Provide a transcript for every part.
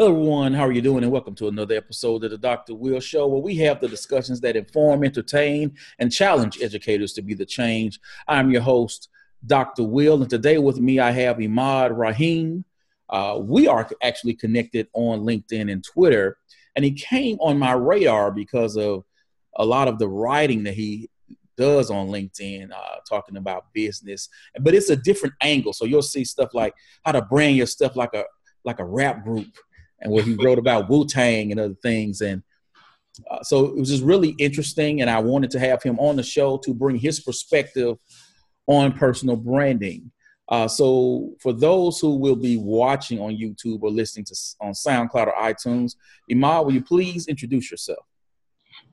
Hello, everyone. How are you doing? And welcome to another episode of the Dr. Will Show, where we have the discussions that inform, entertain, and challenge educators to be the change. I'm your host, Dr. Will, and today with me I have Emad Rahim. Uh, we are actually connected on LinkedIn and Twitter, and he came on my radar because of a lot of the writing that he does on LinkedIn, uh, talking about business, but it's a different angle. So you'll see stuff like how to brand your stuff like a like a rap group and where he wrote about Wu Tang and other things. And uh, so it was just really interesting. And I wanted to have him on the show to bring his perspective on personal branding. Uh, so for those who will be watching on YouTube or listening to on SoundCloud or iTunes, Emad, will you please introduce yourself?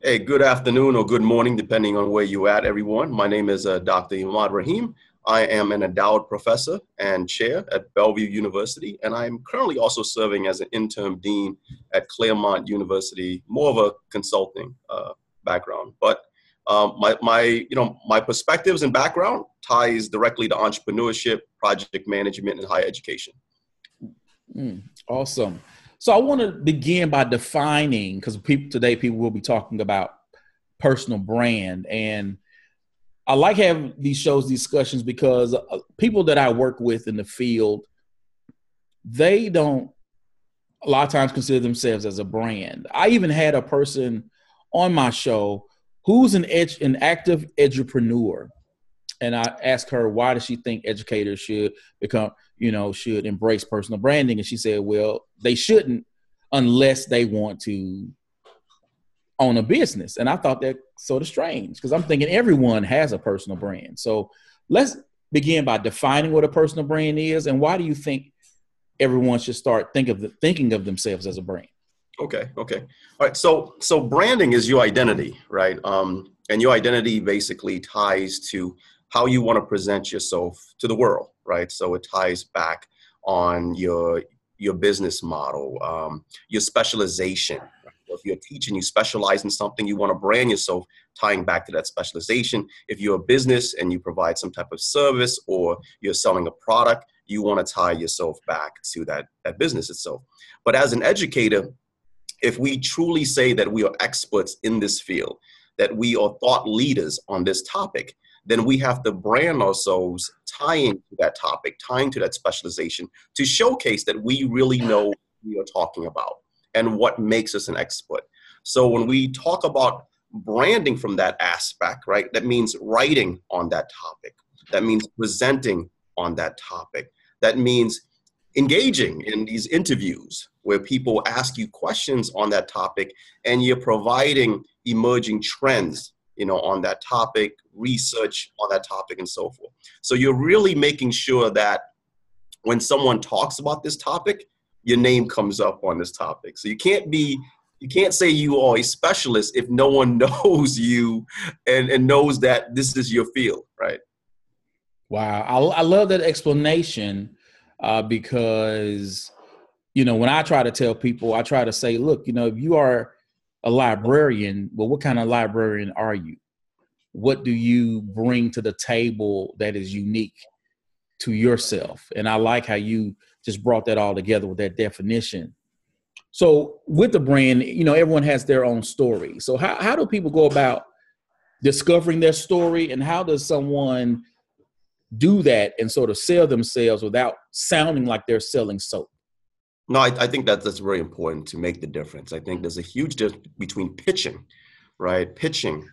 Hey, good afternoon or good morning, depending on where you're at, everyone. My name is uh, Dr. Emad Rahim. I am an endowed professor and chair at Bellevue University, and I'm currently also serving as an interim dean at Claremont University, more of a consulting uh, background. But um, my, my, you know, my perspectives and background ties directly to entrepreneurship, project management, and higher education. Mm, awesome. So I want to begin by defining, because people today people will be talking about personal brand and I like having these shows discussions because uh, people that I work with in the field, they don't a lot of times consider themselves as a brand. I even had a person on my show who's an an active entrepreneur, and I asked her why does she think educators should become, you know, should embrace personal branding, and she said, well, they shouldn't unless they want to own a business. And I thought that sort of strange because I'm thinking everyone has a personal brand. So let's begin by defining what a personal brand is and why do you think everyone should start think of the, thinking of themselves as a brand? Okay, okay. All right. So so branding is your identity, right? Um, and your identity basically ties to how you want to present yourself to the world, right? So it ties back on your your business model, um, your specialization, if you're teaching, you specialize in something, you want to brand yourself tying back to that specialization. If you're a business and you provide some type of service or you're selling a product, you want to tie yourself back to that, that business itself. But as an educator, if we truly say that we are experts in this field, that we are thought leaders on this topic, then we have to brand ourselves tying to that topic, tying to that specialization to showcase that we really know what we are talking about and what makes us an expert. So when we talk about branding from that aspect, right, that means writing on that topic. That means presenting on that topic. That means engaging in these interviews where people ask you questions on that topic and you're providing emerging trends you know on that topic research on that topic and so forth so you're really making sure that when someone talks about this topic your name comes up on this topic. So you can't be you can't say you are a specialist if no one knows you and, and knows that this is your field, right? Wow, I, I love that explanation uh, because you know when I try to tell people, I try to say, look, you know, if you are a librarian, well, what kind of librarian are you? What do you bring to the table that is unique to yourself? And I like how you just brought that all together with that definition. So with the brand, you know, everyone has their own story. So how, how do people go about discovering their story and how does someone do that and sort of sell themselves without sounding like they're selling soap? No, I, I think that that's very important to make the difference. I think there's a huge difference between pitching, right? Pitching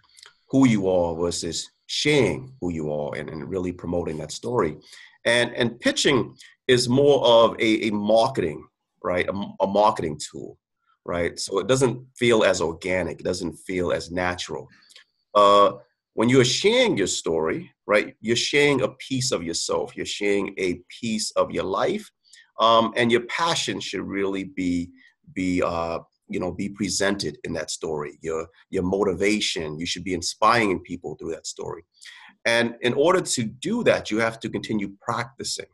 who you are versus sharing who you are and, and really promoting that story. And and pitching is more of a, a marketing, right? A, a marketing tool, right? So it doesn't feel as organic, it doesn't feel as natural. Uh, when you're sharing your story, right, you're sharing a piece of yourself, you're sharing a piece of your life, um, and your passion should really be be uh, you know be presented in that story. Your your motivation, you should be inspiring people through that story. And in order to do that, you have to continue practicing,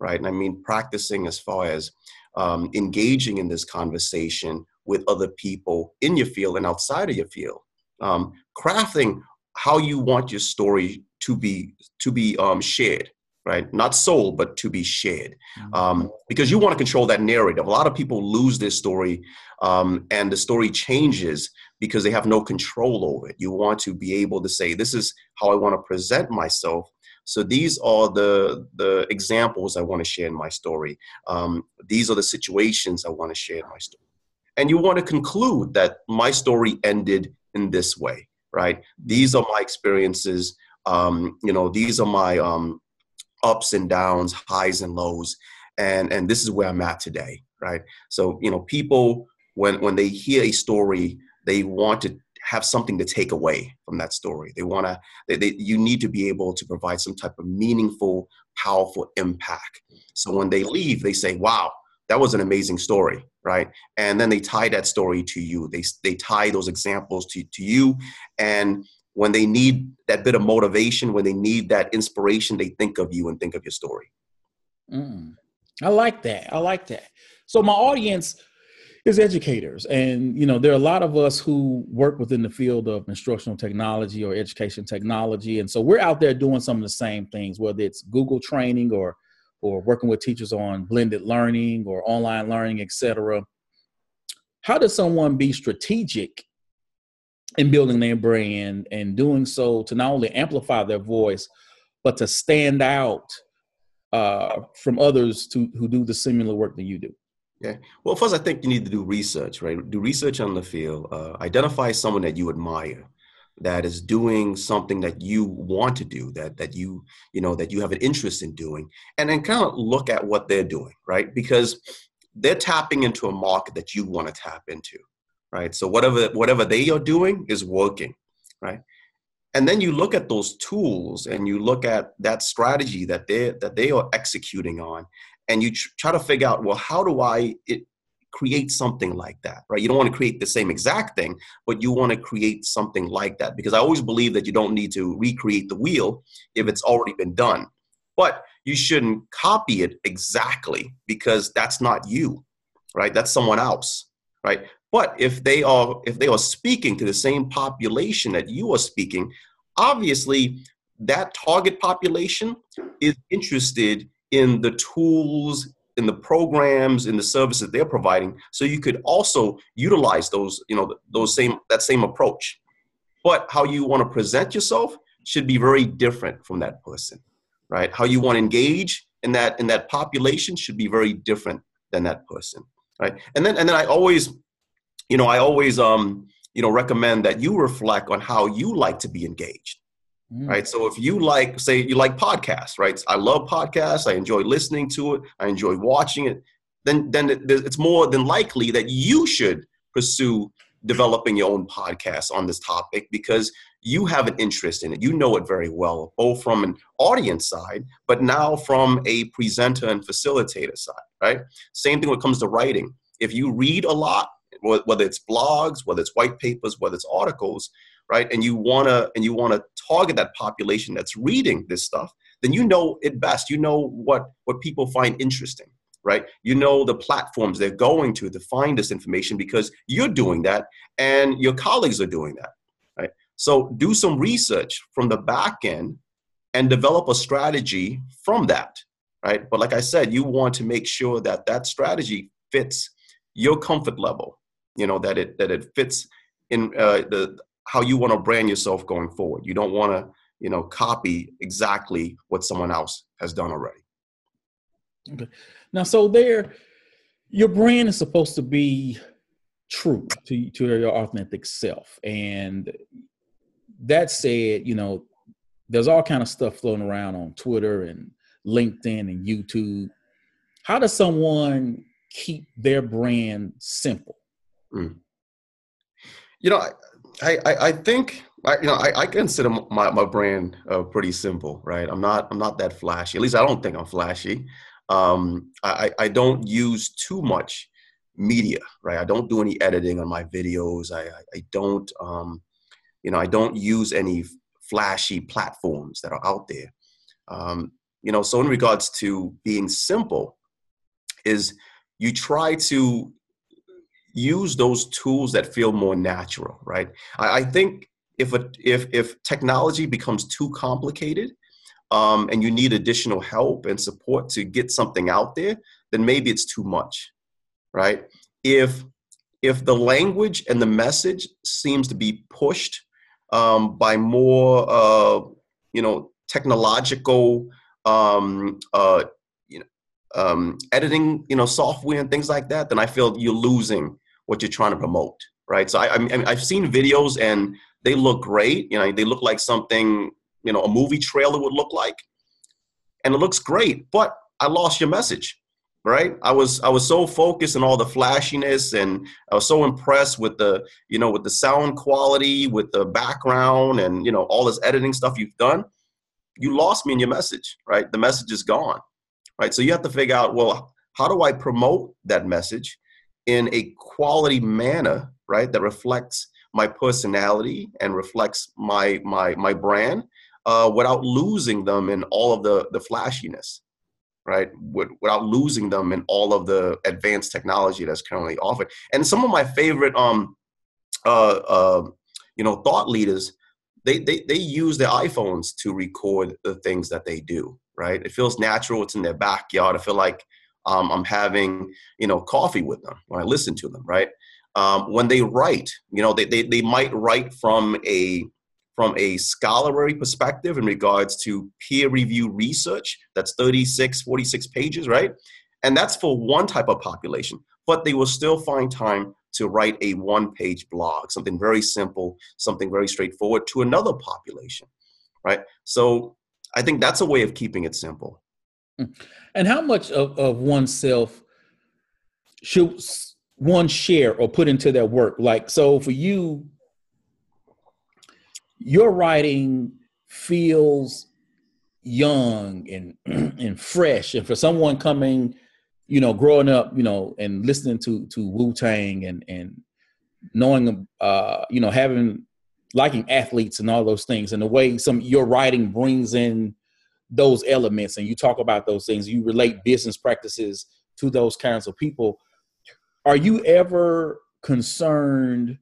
right? And I mean practicing as far as um, engaging in this conversation with other people in your field and outside of your field, um, crafting how you want your story to be to be um, shared, right? Not sold, but to be shared. Mm-hmm. Um, because you want to control that narrative. A lot of people lose their story um, and the story changes because they have no control over it. You want to be able to say, this is how I want to present myself. So these are the, the examples I want to share in my story. Um, these are the situations I want to share in my story. And you want to conclude that my story ended in this way, right? These are my experiences. Um, you know, these are my um, ups and downs, highs and lows, and and this is where I'm at today, right? So you know, people when when they hear a story, they want to have something to take away from that story. They want to. They, they, you need to be able to provide some type of meaningful, powerful impact. So when they leave, they say, "Wow, that was an amazing story," right? And then they tie that story to you. They they tie those examples to to you, and when they need that bit of motivation, when they need that inspiration, they think of you and think of your story. Mm, I like that. I like that. So my audience is educators, and you know there are a lot of us who work within the field of instructional technology or education technology, and so we're out there doing some of the same things, whether it's Google training or or working with teachers on blended learning or online learning, etc. How does someone be strategic in building their brand and doing so to not only amplify their voice, but to stand out uh, from others to, who do the similar work that you do? Yeah. Well, first, I think you need to do research, right? Do research on the field. Uh, identify someone that you admire, that is doing something that you want to do, that that you you know that you have an interest in doing, and then kind of look at what they're doing, right? Because they're tapping into a market that you want to tap into right? So whatever whatever they are doing is working, right? And then you look at those tools and you look at that strategy that they that they are executing on, and you try to figure out, well, how do I it, create something like that, right? You don't want to create the same exact thing, but you want to create something like that because I always believe that you don't need to recreate the wheel if it's already been done. But you shouldn't copy it exactly because that's not you, right? That's someone else, right? But if they are if they are speaking to the same population that you are speaking, obviously that target population is interested in the tools in the programs in the services they're providing. So you could also utilize those you know those same that same approach. But how you want to present yourself should be very different from that person right? How you want to engage in that in that population should be very different than that person right? And then and then i always you know, I always um, you know, recommend that you reflect on how you like to be engaged. Mm. Right. So if you like, say you like podcasts, right? I love podcasts. I enjoy listening to it. I enjoy watching it. Then, then it's more than likely that you should pursue developing your own podcast on this topic because you have an interest in it. You know it very well, both from an audience side, but now from a presenter and facilitator side, right? Same thing when it comes to writing. If you read a lot, whether it's blogs, whether it's white papers, whether it's articles, right? And you wanna and you wanna target that population that's reading this stuff, then you know it best. You know what what people find interesting, right? You know the platforms they're going to to find this information because you're doing that and your colleagues are doing that, right? So do some research from the back end and develop a strategy from that, right? But like I said, you want to make sure that that strategy fits your comfort level you know that it that it fits in uh, the how you want to brand yourself going forward. You don't want to you know copy exactly what someone else has done already. Okay. Now, so there, your brand is supposed to be true to to your authentic self, and that said, you know, there's all kind of stuff floating around on Twitter and LinkedIn and YouTube. How does someone keep their brand simple? Mm. You know, I, I, I think I, you know I, I consider my, my brand uh, pretty simple, right? I'm not I'm not that flashy. At least I don't think I'm flashy. Um, I, I don't use too much media, right? I don't do any editing on my videos. I, I, don't um, you know I don't use any flashy platforms that are out there. Um, you know, so in regards to being simple, is you try to use those tools that feel more natural, right? I, I think if a, if if technology becomes too complicated, um, and you need additional help and support to get something out there, then maybe it's too much, right? If if the language and the message seems to be pushed um, by more, uh, you know, technological, um, uh, you know, um, editing, you know, software and things like that, then I feel you're losing what you're trying to promote, right? So I, I mean, I've seen videos and they look great. You know, they look like something, you know, a movie trailer would look like, and it looks great. But I lost your message right i was i was so focused on all the flashiness and i was so impressed with the you know with the sound quality with the background and you know all this editing stuff you've done you lost me in your message right the message is gone right so you have to figure out well how do i promote that message in a quality manner right that reflects my personality and reflects my my my brand uh, without losing them in all of the the flashiness right? without losing them in all of the advanced technology that's currently offered. And some of my favorite, um, uh, uh, you know, thought leaders, they, they they use their iPhones to record the things that they do, right? It feels natural. It's in their backyard. I feel like um, I'm having, you know, coffee with them when I listen to them, right? Um, when they write, you know, they, they, they might write from a from a scholarly perspective in regards to peer review research that's 36 46 pages right and that's for one type of population but they will still find time to write a one page blog something very simple something very straightforward to another population right so i think that's a way of keeping it simple. And how much of, of oneself should one share or put into their work? Like so for you your writing feels young and and fresh. And for someone coming you know growing up you know and listening to to wu-tang and and knowing uh you know having liking athletes and all those things and the way some your writing brings in those elements and you talk about those things you relate business practices to those kinds of people are you ever concerned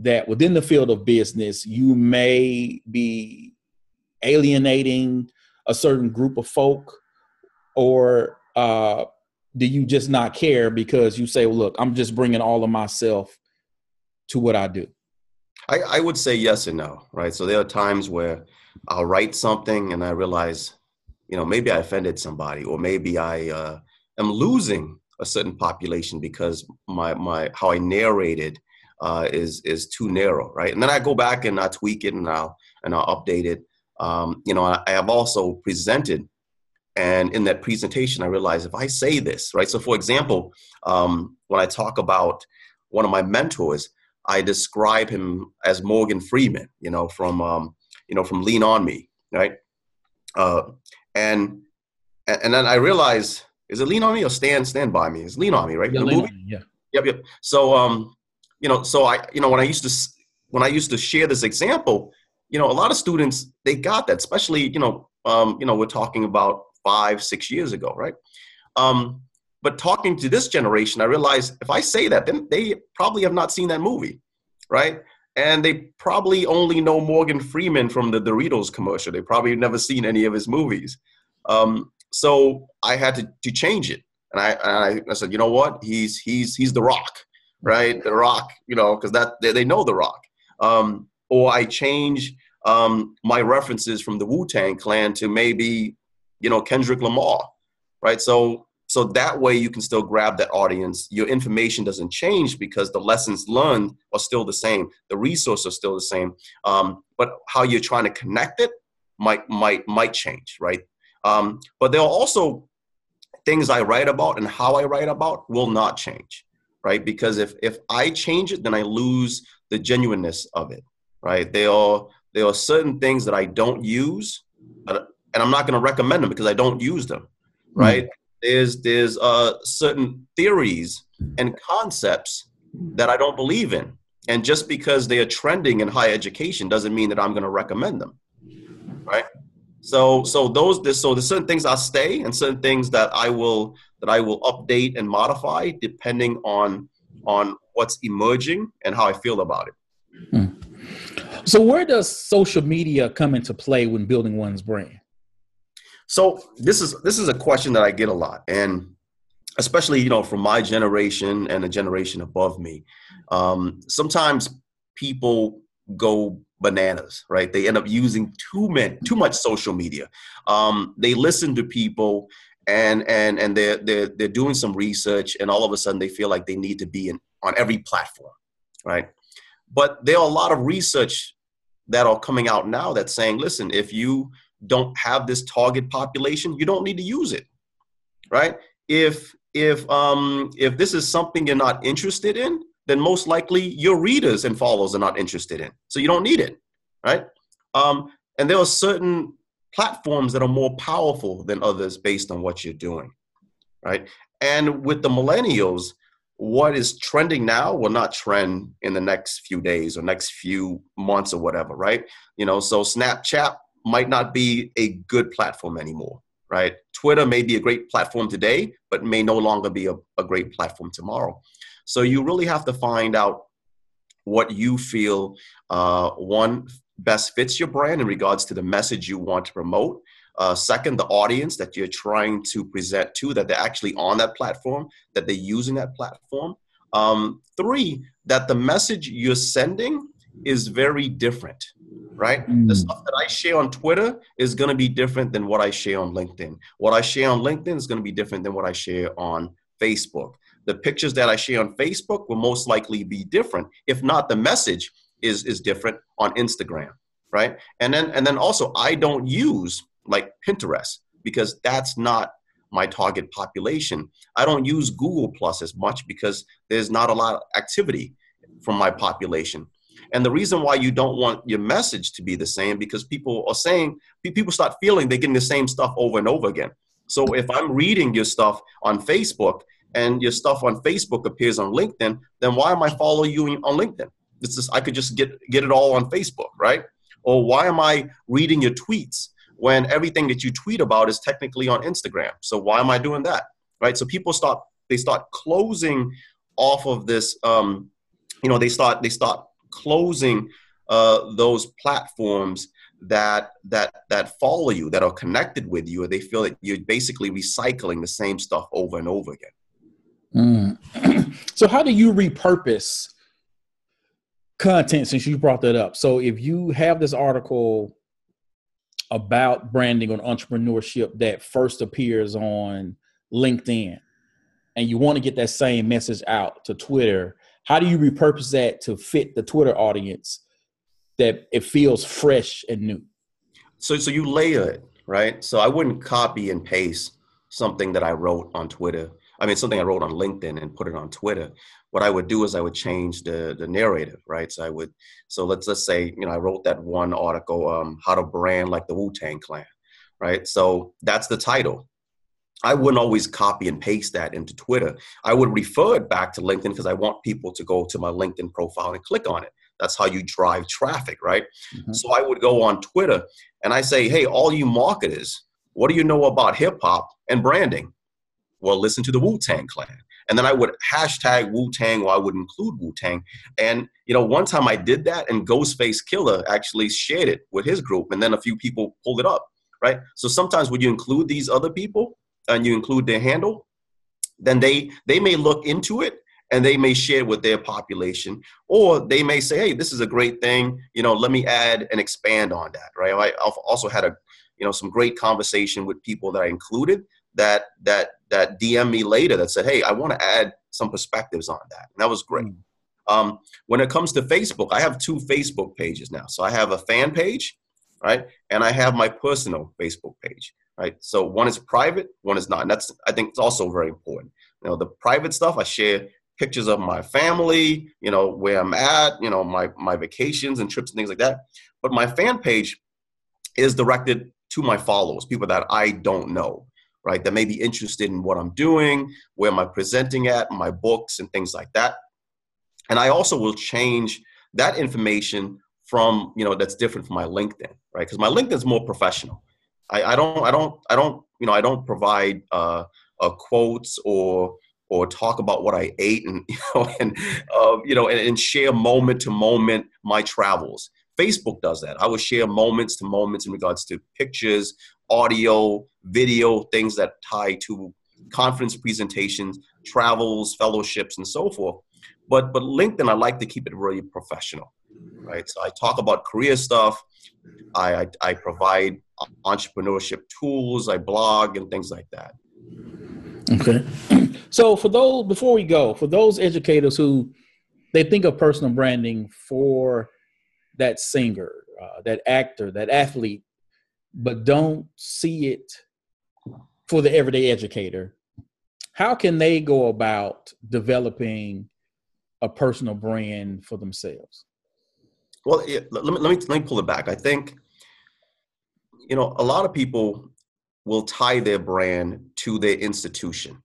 that within the field of business, you may be alienating a certain group of folk, or uh, do you just not care because you say, well, look, I'm just bringing all of myself to what I do? I, I would say yes and no, right? So there are times where I'll write something and I realize, you know, maybe I offended somebody, or maybe I uh, am losing a certain population because my my how I narrated uh, is is too narrow, right? And then I go back and I tweak it and I'll and I'll update it. Um, you know, I, I have also presented, and in that presentation, I realized if I say this, right? So, for example, um, when I talk about one of my mentors, I describe him as Morgan Freeman, you know, from um, you know from Lean on Me, right? Uh, and and then I realize is it Lean on Me or Stand Stand by Me? Is Lean on Me, right? Yeah, the movie? Me, yeah. Yep, yep. So um, you know, so I, you know, when I used to when I used to share this example, you know, a lot of students they got that, especially you know, um, you know, we're talking about five, six years ago, right? Um, but talking to this generation, I realized if I say that, then they probably have not seen that movie, right? And they probably only know Morgan Freeman from the Doritos commercial. They probably never seen any of his movies. Um, so I had to, to change it, and I, I, I said, you know what? He's he's he's the Rock right? The Rock, you know, because that they, they, know The Rock. Um, or I change um, my references from the Wu Tang Clan to maybe, you know, Kendrick Lamar, right? So so that way you can still grab that audience. Your information doesn't change because the lessons learned are still the same. The resources are still the same, um, but how you're trying to connect it might might might change, right? Um, but there are also things I write about and how I write about will not change right? Because if if I change it, then I lose the genuineness of it, right? There are there are certain things that I don't use, and I'm not going to recommend them because I don't use them, hmm. right? Mm. There's there's uh, certain theories and concepts that I don't believe in, and just because they are trending in higher education doesn't mean that I'm going to recommend them, right? So so those this so there's certain things I'll stay and certain things that I will that I will update and modify depending on on what's emerging and how I feel about it. Hmm. So where does social media come into play when building one's brand? So this is this is a question that I get a lot, and especially you know from my generation and the generation above me. Um, sometimes people go bananas, right? They end up using too many, too much social media. Um, they listen to people, and and and they're they're they're doing some research, and all of a sudden they feel like they need to be in on every platform, right? But there are a lot of research that are coming out now that's saying, listen, if you don't have this target population, you don't need to use it, right? If if um if this is something you're not interested in, then most likely your readers and followers are not interested in. So you don't need it, right? Um, and there are certain platforms that are more powerful than others based on what you're doing, right? And with the millennials, what is trending now will not trend in the next few days or next few months or whatever, right? You know, so Snapchat might not be a good platform anymore, right? Twitter may be a great platform today, but may no longer be a, a great platform tomorrow. So you really have to find out what you feel uh, one best fits your brand in regards to the message you want to promote. Uh, second, the audience that you're trying to present to, that they're actually on that platform, that they're using that platform. Um, three, that the message you're sending is very different, right? Mm. The stuff that I share on Twitter is going to be different than what I share on LinkedIn. What I share on LinkedIn is going to be different than what I share on Facebook. The pictures that I share on Facebook will most likely be different. If not, the message is, is different on Instagram, right? And then, and then also, I don't use like Pinterest because that's not my target population. I don't use Google Plus as much because there's not a lot of activity from my population. And the reason why you don't want your message to be the same because people are saying people start feeling they're getting the same stuff over and over again. So if I'm reading your stuff on Facebook and your stuff on Facebook appears on LinkedIn, then why am I following you on LinkedIn? This is I could just get get it all on Facebook, right? Or why am I reading your tweets when everything that you tweet about is technically on Instagram. So why am I doing that? Right. So people start they start closing off of this. Um, you know, they start they start closing uh, those platforms that that that follow you, that are connected with you, and they feel that you're basically recycling the same stuff over and over again. Mm. so how do you repurpose content since you brought that up? So if you have this article about branding or entrepreneurship that first appears on LinkedIn and you want to get that same message out to Twitter, how do you repurpose that to fit the Twitter audience that it feels fresh and new? So so you layer it, right? So I wouldn't copy and paste something that I wrote on Twitter. I mean something I wrote on LinkedIn and put it on Twitter what I would do is I would change the the narrative, right? So I would so let's let's say you know I wrote that one article, um, how to brand like the Wu Tang Clan, right? So that's the title. I wouldn't always copy and paste that into Twitter. I would refer it back to LinkedIn because I want people to go to my LinkedIn profile and click on it. That's how you drive traffic, right? Mm-hmm. So I would go on Twitter and I say, hey, all you marketers, what do you know about hip hop and branding? Well, listen to the Wu Tang Clan and then I would hashtag Wu Tang or I would include Wu Tang. And you know, one time I did that, and Ghostface Killah actually shared it with his group, and then a few people pulled it up, right? So sometimes when you include these other people and you include their handle, then they they may look into it and they may share with their population or they may say hey this is a great thing you know let me add and expand on that right i've also had a you know some great conversation with people that i included that that that DM me later that said, "Hey, I want to add some perspectives on that," and that was great. Mm. Um, when it comes to Facebook, I have two Facebook pages now. So I have a fan page, right, and I have my personal Facebook page, right. So one is private, one is not, and that's I think it's also very important. You know, the private stuff I share pictures of my family, you know, where I'm at, you know, my my vacations and trips and things like that. But my fan page is directed to my followers, people that I don't know right? That may be interested in what I'm doing, where am I presenting at, my books, and things like that. And I also will change that information from you know that's different from my LinkedIn, right? Because my LinkedIn is more professional. I, I, don't I don't I don't you know I don't provide uh, uh, quotes or or talk about what I ate and you know and uh, you know and, and share moment to moment my travels. Facebook does that. I will share moments to moments in regards to pictures, audio, video, things that tie to conference presentations, travels, fellowships, and so forth. But but LinkedIn, I like to keep it really professional, right? So I talk about career stuff. I, I, I provide entrepreneurship tools. I blog and things like that. Okay. So for those before we go, for those educators who they think of personal branding for that singer, uh, that actor, that athlete, but don't see it for the everyday educator, how can they go about developing a personal brand for themselves? Well, yeah, let, me, let, me, let me pull it back. I think, you know, a lot of people will tie their brand to their institution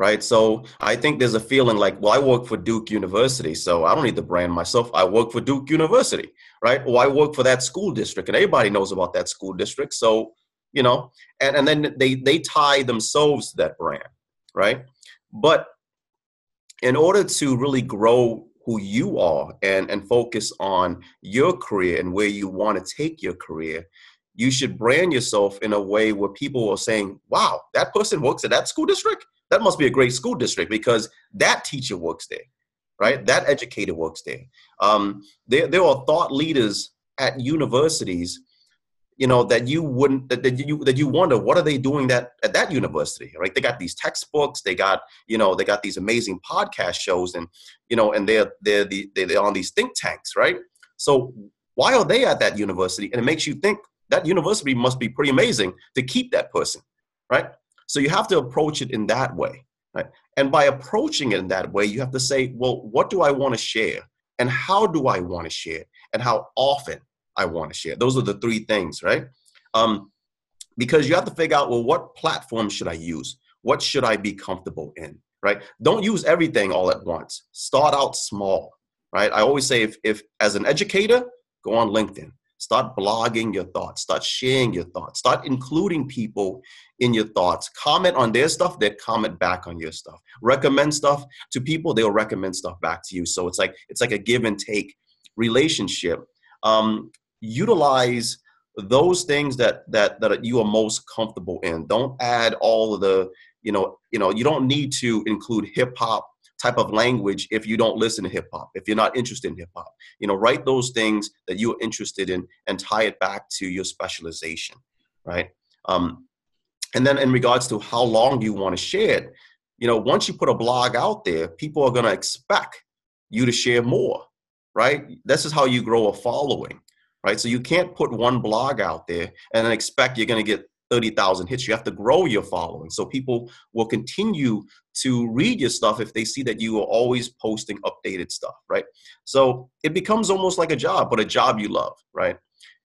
right? So I think there's a feeling like, well, I work for Duke University, so I don't need the brand myself. I work for Duke University, right? Or I work for that school district, and everybody knows about that school district. So, you know, and, and then they they tie themselves to that brand, right? But in order to really grow who you are and, and focus on your career and where you want to take your career, you should brand yourself in a way where people are saying, wow, that person works at that school district? that must be a great school district because that teacher works there, right? That educator works there. Um, there, there are thought leaders at universities, you know, that you wouldn't that, that you that you wonder what are they doing that at that university, right? They got these textbooks, they got you know they got these amazing podcast shows, and you know, and they're they're the, they're on these think tanks, right? So why are they at that university? And it makes you think that university must be pretty amazing to keep that person, right? So you have to approach it in that way. Right? And by approaching it in that way, you have to say, well, what do I want to share? And how do I want to share? And how often I want to share? Those are the three things, right? Um, because you have to figure out, well, what platform should I use? What should I be comfortable in? Right? Don't use everything all at once. Start out small, right? I always say if, if as an educator, go on LinkedIn. Start blogging your thoughts. Start sharing your thoughts. Start including people in your thoughts. Comment on their stuff, they comment back on your stuff. Recommend stuff to people, they'll recommend stuff back to you. So it's like it's like a give and take relationship. Um, utilize those things that that that you are most comfortable in. Don't add all of the you know you know you don't need to include hip hop type of language if you don't listen to hip hop, if you're not interested in hip hop. You know, write those things that you're interested in and tie it back to your specialization, right? Um, and then in regards to how long you want to share it, you know, once you put a blog out there, people are going to expect you to share more, right? This is how you grow a following, right? So you can't put one blog out there and then expect you're going to get 30,000 hits. You have to grow your following. So people will continue to read your stuff if they see that you are always posting updated stuff, right? So it becomes almost like a job, but a job you love, right?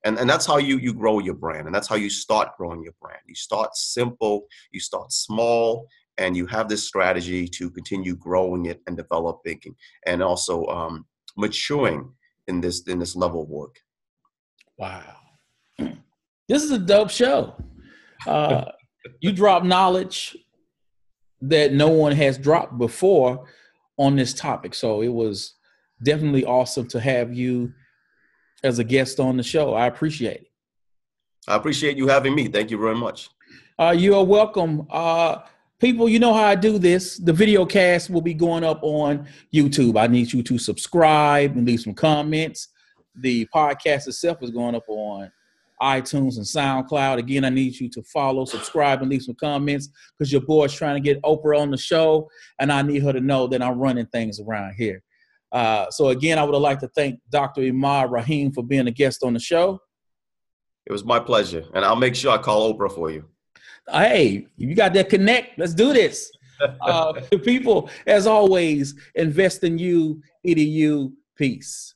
And, and that's how you, you grow your brand. And that's how you start growing your brand. You start simple, you start small, and you have this strategy to continue growing it and developing and also um, maturing in this in this level of work. Wow. This is a dope show. Uh, you drop knowledge that no one has dropped before on this topic. So it was definitely awesome to have you as a guest on the show. I appreciate it. I appreciate you having me. Thank you very much. Uh, you are welcome. Uh, people, you know how I do this. The video cast will be going up on YouTube. I need you to subscribe and leave some comments. The podcast itself is going up on iTunes and SoundCloud. Again, I need you to follow, subscribe, and leave some comments because your boy's trying to get Oprah on the show, and I need her to know that I'm running things around here. Uh, so again, I would like to thank Dr. Emad Rahim for being a guest on the show. It was my pleasure, and I'll make sure I call Oprah for you. Hey, you got that connect. Let's do this. Uh, people, as always, invest in you, edu, peace.